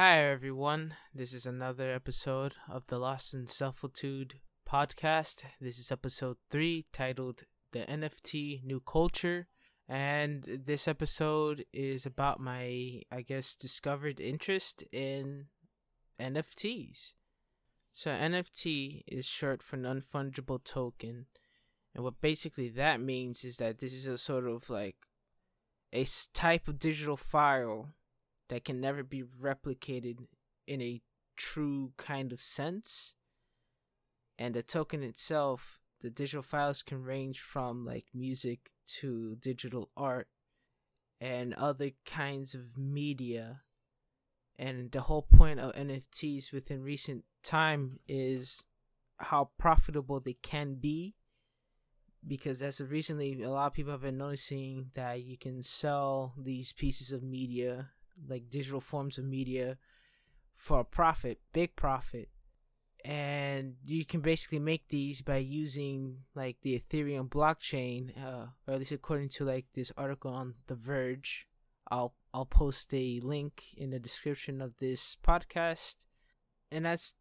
Hi, everyone. This is another episode of the Lost in Selfitude podcast. This is episode three, titled The NFT New Culture. And this episode is about my, I guess, discovered interest in NFTs. So, NFT is short for non fungible token. And what basically that means is that this is a sort of like a type of digital file that can never be replicated in a true kind of sense. And the token itself, the digital files can range from like music to digital art and other kinds of media. And the whole point of NFTs within recent time is how profitable they can be. Because as of recently, a lot of people have been noticing that you can sell these pieces of media like digital forms of media for a profit, big profit. And you can basically make these by using like the Ethereum blockchain, uh, or at least according to like this article on The Verge. I'll I'll post a link in the description of this podcast, and that's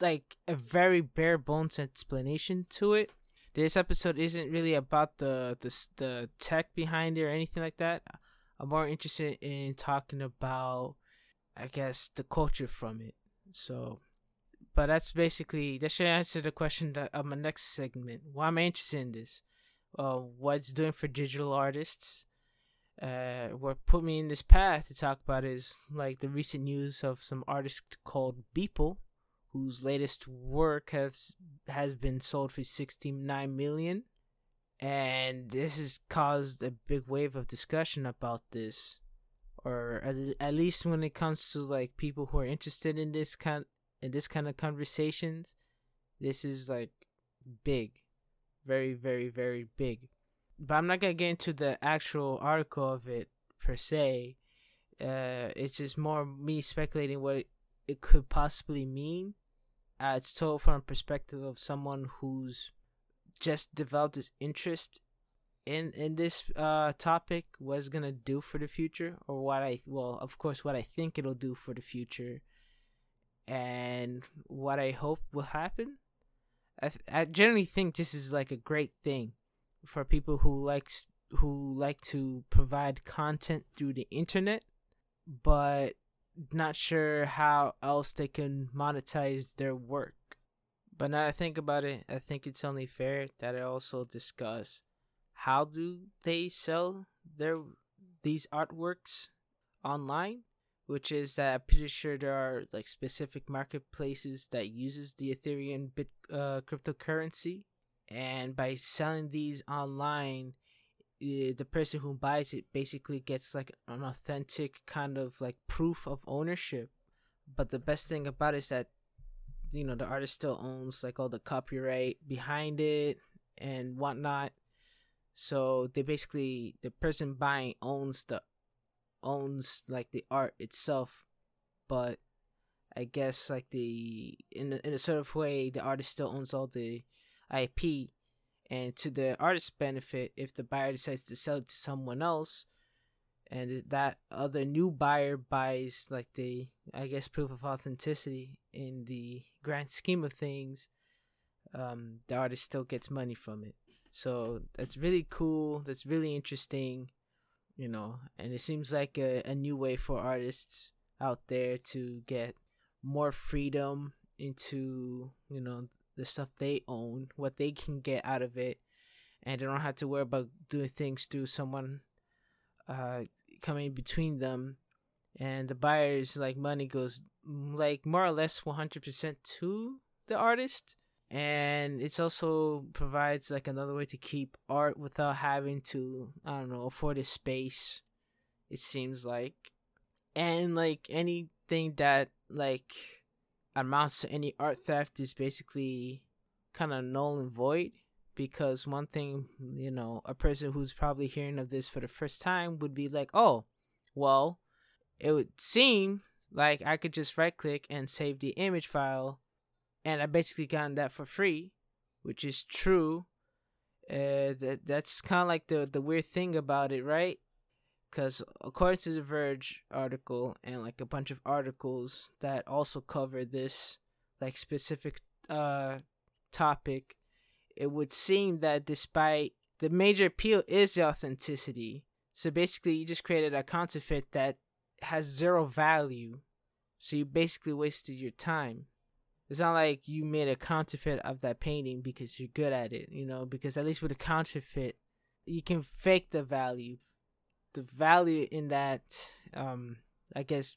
like a very bare bones explanation to it. This episode isn't really about the the the tech behind it or anything like that. I'm more interested in talking about, I guess, the culture from it. So, but that's basically that should answer the question that of my next segment. Why am I interested in this? Uh, what it's doing for digital artists. Uh, what put me in this path to talk about is like the recent news of some artist called Beeple, whose latest work has has been sold for 69 million and this has caused a big wave of discussion about this or at least when it comes to like people who are interested in this kind in this kind of conversations this is like big. Very very very big. But i'm not gonna get into the actual article of it per se. Uh it's just more me speculating what it, it could possibly mean. Uh, it's told from a perspective of someone who's just developed this interest in in this uh topic it's gonna do for the future or what i well of course what i think it'll do for the future and what i hope will happen. I th- i generally think this is like a great thing for people who likes who like to provide content through the internet but not sure how else they can monetize their work but now I think about it, I think it's only fair that I also discuss how do they sell their these artworks online, which is that I'm pretty sure there are like specific marketplaces that uses the Ethereum bit uh, cryptocurrency, and by selling these online, eh, the person who buys it basically gets like an authentic kind of like proof of ownership. But the best thing about it is that you know the artist still owns like all the copyright behind it and whatnot. So they basically the person buying owns the owns like the art itself. But i guess like the in a, in a sort of way the artist still owns all the ip and to the artist's benefit if the buyer decides to sell it to someone else and that other new buyer buys like the i guess proof of authenticity in the grand scheme of things um the artist still gets money from it. So that's really cool that's really interesting you know and it seems like a, a new way for artists out there to get more freedom into you know the stuff they own what they can get out of it and they don't have to worry about doing things through someone uh coming between them and the buyer's like money goes like more or less 100% to the artist and it's also provides like another way to keep art without having to i don't know afford a space it seems like. And like anything that like amounts to any art theft is basically kind of null and void because one thing you know a person who's probably hearing of this for the first time would be like oh well it would seem like i could just right click and save the image file and i basically got that for free which is true. Uh, that that's kind of like the the weird thing about it right? Because according to the Verge article and like a bunch of articles that also cover this like specific uh topic, it would seem that despite the major appeal is the authenticity. So basically, you just created a counterfeit that has zero value. So you basically wasted your time. It's not like you made a counterfeit of that painting because you're good at it, you know, because at least with a counterfeit, you can fake the value. The value in that, um, I guess,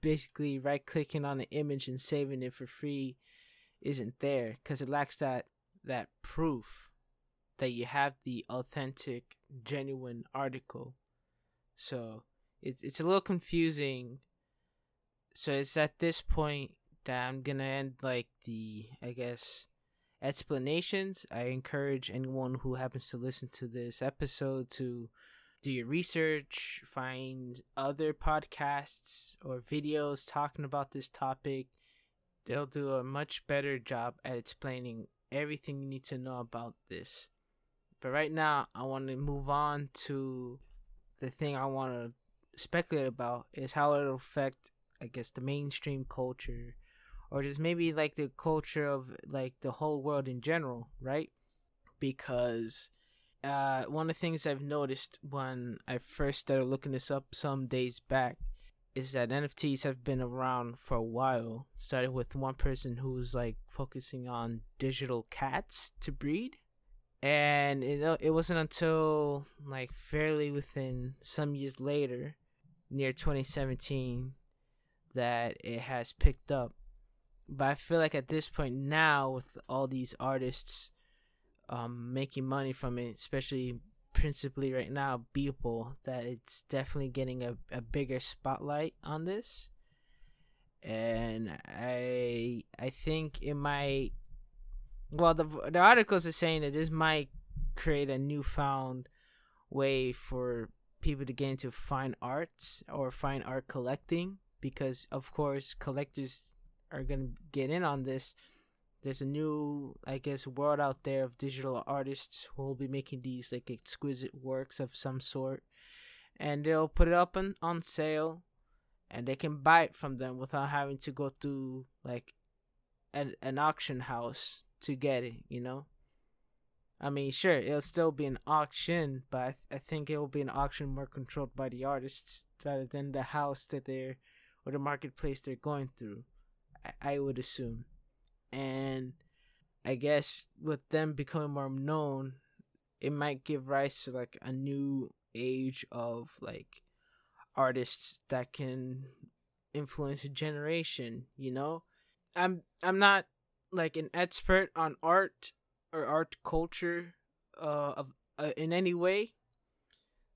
basically right clicking on an image and saving it for free isn't there because it lacks that that proof that you have the authentic, genuine article. So it's it's a little confusing. So it's at this point that I'm gonna end like the I guess explanations. I encourage anyone who happens to listen to this episode to do your research, find other podcasts or videos talking about this topic. They'll do a much better job at explaining everything you need to know about this. But right now, I want to move on to the thing I want to speculate about is how it'll affect, I guess, the mainstream culture, or just maybe like the culture of like the whole world in general, right? Because uh, one of the things I've noticed when I first started looking this up some days back is that NFTs have been around for a while. Started with one person who was like focusing on digital cats to breed and it it wasn't until like fairly within some years later, near 2017, that it has picked up. But I feel like at this point now, with all these artists um, making money from it, especially principally right now, Beeple, that it's definitely getting a, a bigger spotlight on this. And I I think it might well the the articles are saying that this might create a newfound way for people to get into fine arts or fine art collecting because of course collectors are going to get in on this there's a new i guess world out there of digital artists who will be making these like exquisite works of some sort and they'll put it up on, on sale and they can buy it from them without having to go through like an, an auction house to get it, you know? I mean, sure, it'll still be an auction, but I, th- I think it will be an auction more controlled by the artists rather than the house that they're or the marketplace they're going through. I, I would assume, and I guess with them becoming more known, it might give rise to like a new age of like artists that can influence a generation. You know, I'm I'm not like an expert on art or art culture uh, of, uh, in any way.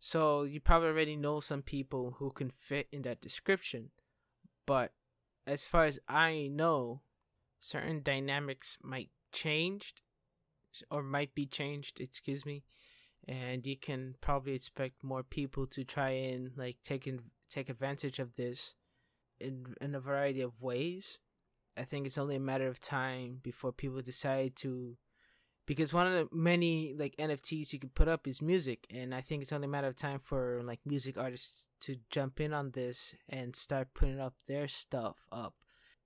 So you probably already know some people who can fit in that description. But as far as I know, certain dynamics might changed or might be changed, excuse me. And you can probably expect more people to try and like take in, take advantage of this in in a variety of ways. I think it's only a matter of time before people decide to because one of the many like NFTs you can put up is music and I think it's only a matter of time for like music artists to jump in on this and start putting up their stuff up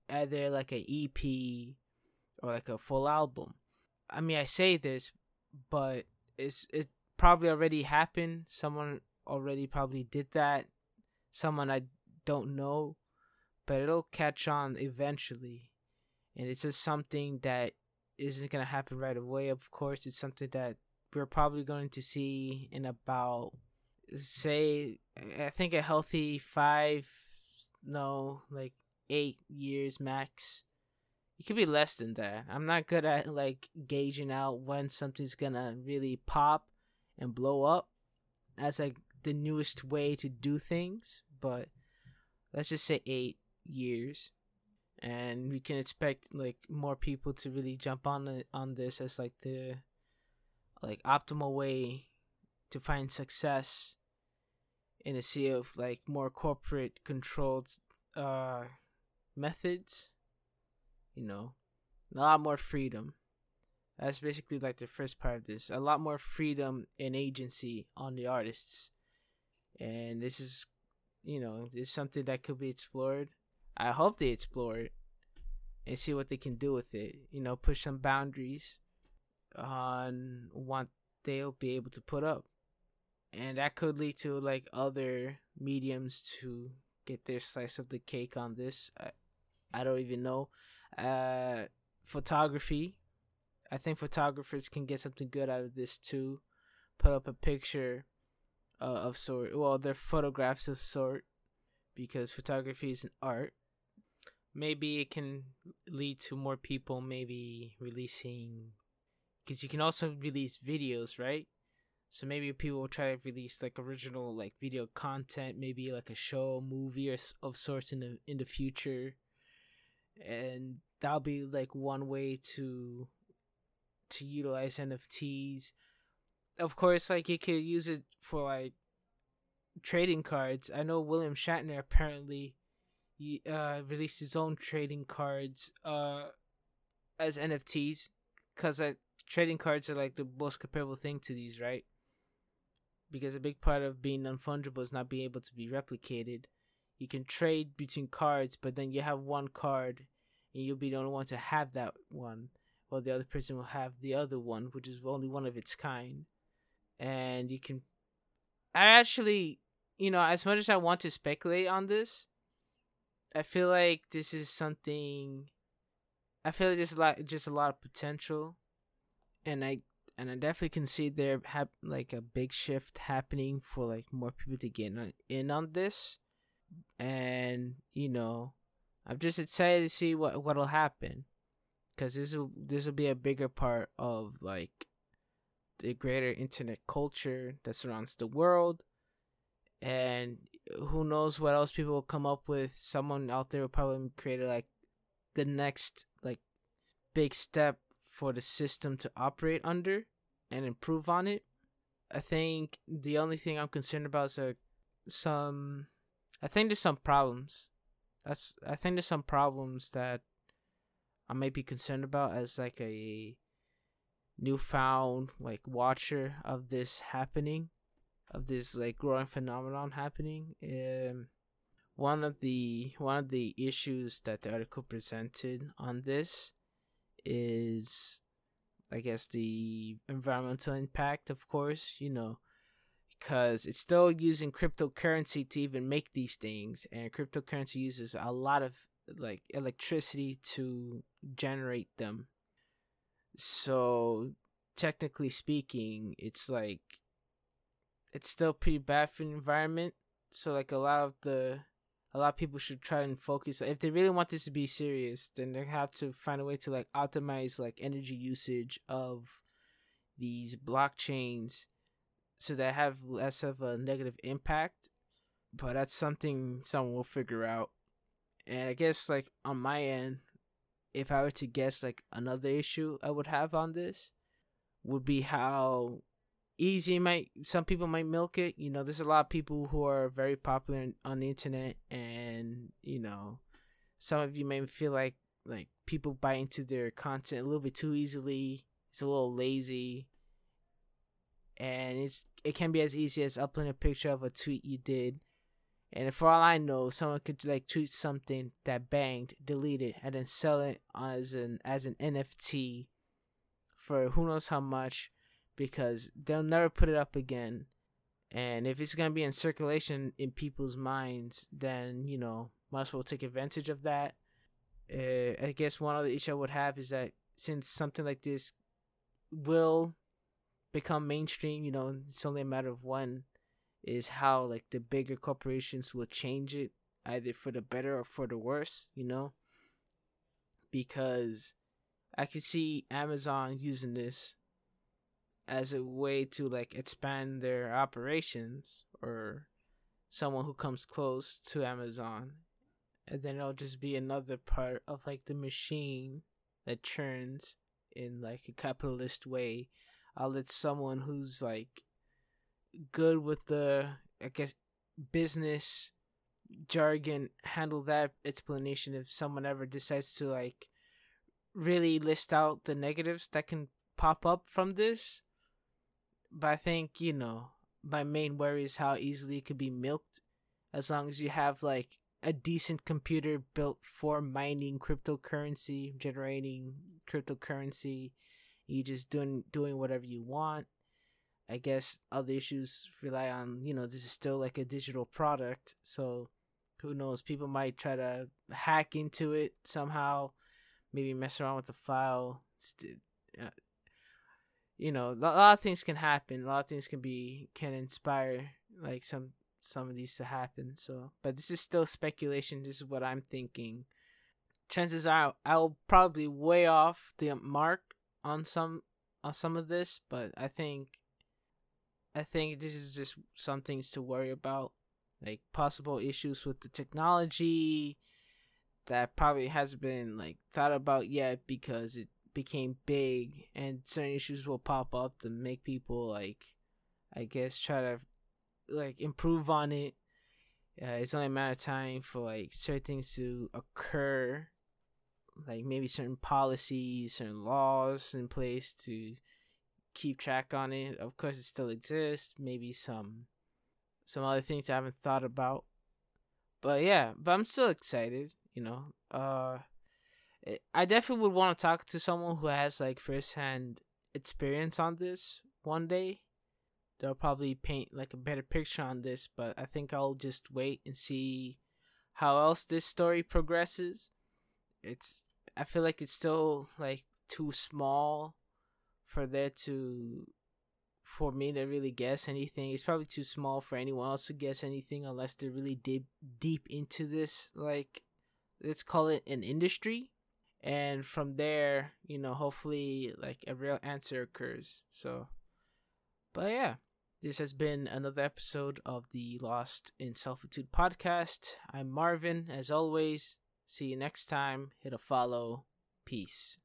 either like an EP or like a full album. I mean I say this but it's it probably already happened. Someone already probably did that. Someone I don't know but it'll catch on eventually. And it's just something that isn't going to happen right away. Of course, it's something that we're probably going to see in about, say, I think a healthy five, no, like eight years max. It could be less than that. I'm not good at like gauging out when something's gonna really pop and blow up as like the newest way to do things, but let's just say eight years and we can expect like more people to really jump on on this as like the like optimal way to find success in a sea of like more corporate controlled uh methods you know a lot more freedom that's basically like the first part of this a lot more freedom and agency on the artists and this is, you know, is something that could be explored. I hope they explore it and see what they can do with it. You know, push some boundaries on what they'll be able to put up. And that could lead to like other mediums to get their slice of the cake on this. I, I don't even know. Uh, photography. I think photographers can get something good out of this too. Put up a picture uh, of sort. Well, they're photographs of sort because photography is an art maybe it can lead to more people maybe releasing because you can also release videos right so maybe people will try to release like original like video content maybe like a show movie or of sorts in the in the future and that'll be like one way to to utilize nfts of course like you could use it for like trading cards i know william shatner apparently uh, released his own trading cards uh, as NFTs because uh, trading cards are like the most comparable thing to these, right? Because a big part of being non-fungible is not being able to be replicated. You can trade between cards, but then you have one card, and you'll be the only one to have that one, while the other person will have the other one, which is only one of its kind. And you can, I actually, you know, as much as I want to speculate on this, I feel like this is something. I feel like there's a lot, just a lot of potential, and I and I definitely can see there have like a big shift happening for like more people to get in on this, and you know, I'm just excited to see what what'll happen, because this will this will be a bigger part of like the greater internet culture that surrounds the world, and who knows what else people will come up with. Someone out there will probably create like the next like big step for the system to operate under and improve on it. I think the only thing I'm concerned about is uh, some. I think there's some problems. That's. I think there's some problems that I might be concerned about as like a newfound like watcher of this happening of this like growing phenomenon happening. Um, one of the one of the issues that the article presented on this is, I guess, the environmental impact. Of course, you know, because it's still using cryptocurrency to even make these things, and cryptocurrency uses a lot of like electricity to generate them. So technically speaking, it's like it's still pretty bad for the environment. So like a lot of the a lot of people should try and focus if they really want this to be serious, then they have to find a way to like optimize like energy usage of these blockchains so that have less of a negative impact. But that's something someone will figure out. And I guess like on my end, if I were to guess like another issue I would have on this would be how easy might some people might milk it you know there's a lot of people who are very popular on the internet and you know some of you may feel like like people buy into their content a little bit too easily it's a little lazy and it's it can be as easy as uploading a picture of a tweet you did and for all i know someone could like tweet something that banged delete it and then sell it as an as an nft for who knows how much because they'll never put it up again. And if it's gonna be in circulation in people's minds, then you know might as well take advantage of that. Uh, I guess one other issue I would have is that since something like this will become mainstream, you know, it's only a matter of when. Is how like the bigger corporations will change it either for the better or for the worse, you know. Because I can see Amazon using this as a way to like expand their operations or someone who comes close to Amazon. And then it'll just be another part of like the machine that churns in like a capitalist way. I'll let someone who's like good with the I guess business jargon handle that explanation if someone ever decides to like really list out the negatives that can pop up from this. But I think you know my main worry is how easily it could be milked. As long as you have like a decent computer built for mining cryptocurrency generating cryptocurrency you just doing doing whatever you want i guess other issues rely on you know this is still like a digital product so who knows people might try to hack into it somehow maybe mess around with the file uh, you know, a lot of things can happen. A lot of things can be can inspire like some some of these to happen. So, but this is still speculation. This is what I'm thinking. Chances are I'll probably way off the mark on some on some of this, but I think I think this is just some things to worry about, like possible issues with the technology that probably hasn't been like thought about yet because it became big and certain issues will pop up to make people like I guess try to like improve on it. Uh, it's only a matter of time for like certain things to occur, like maybe certain policies, certain laws in place to keep track on it. Of course, it still exists. Maybe some some other things I haven't thought about, but yeah. But I'm still excited. You know, uh, I definitely would want to talk to someone who has like firsthand experience on this one day. They'll probably paint like a better picture on this, but I think I'll just wait and see how else this story progresses. It's I feel like it's still like too small for there to for me to really guess anything. It's probably too small for anyone else to guess anything unless they're really deep deep into this like let's call it an industry. And from there you know hopefully like a real answer occurs. So but yeah this has been another episode of the lost in selfitude podcast. I'm marvin as always see you next time. Hit a follow. Peace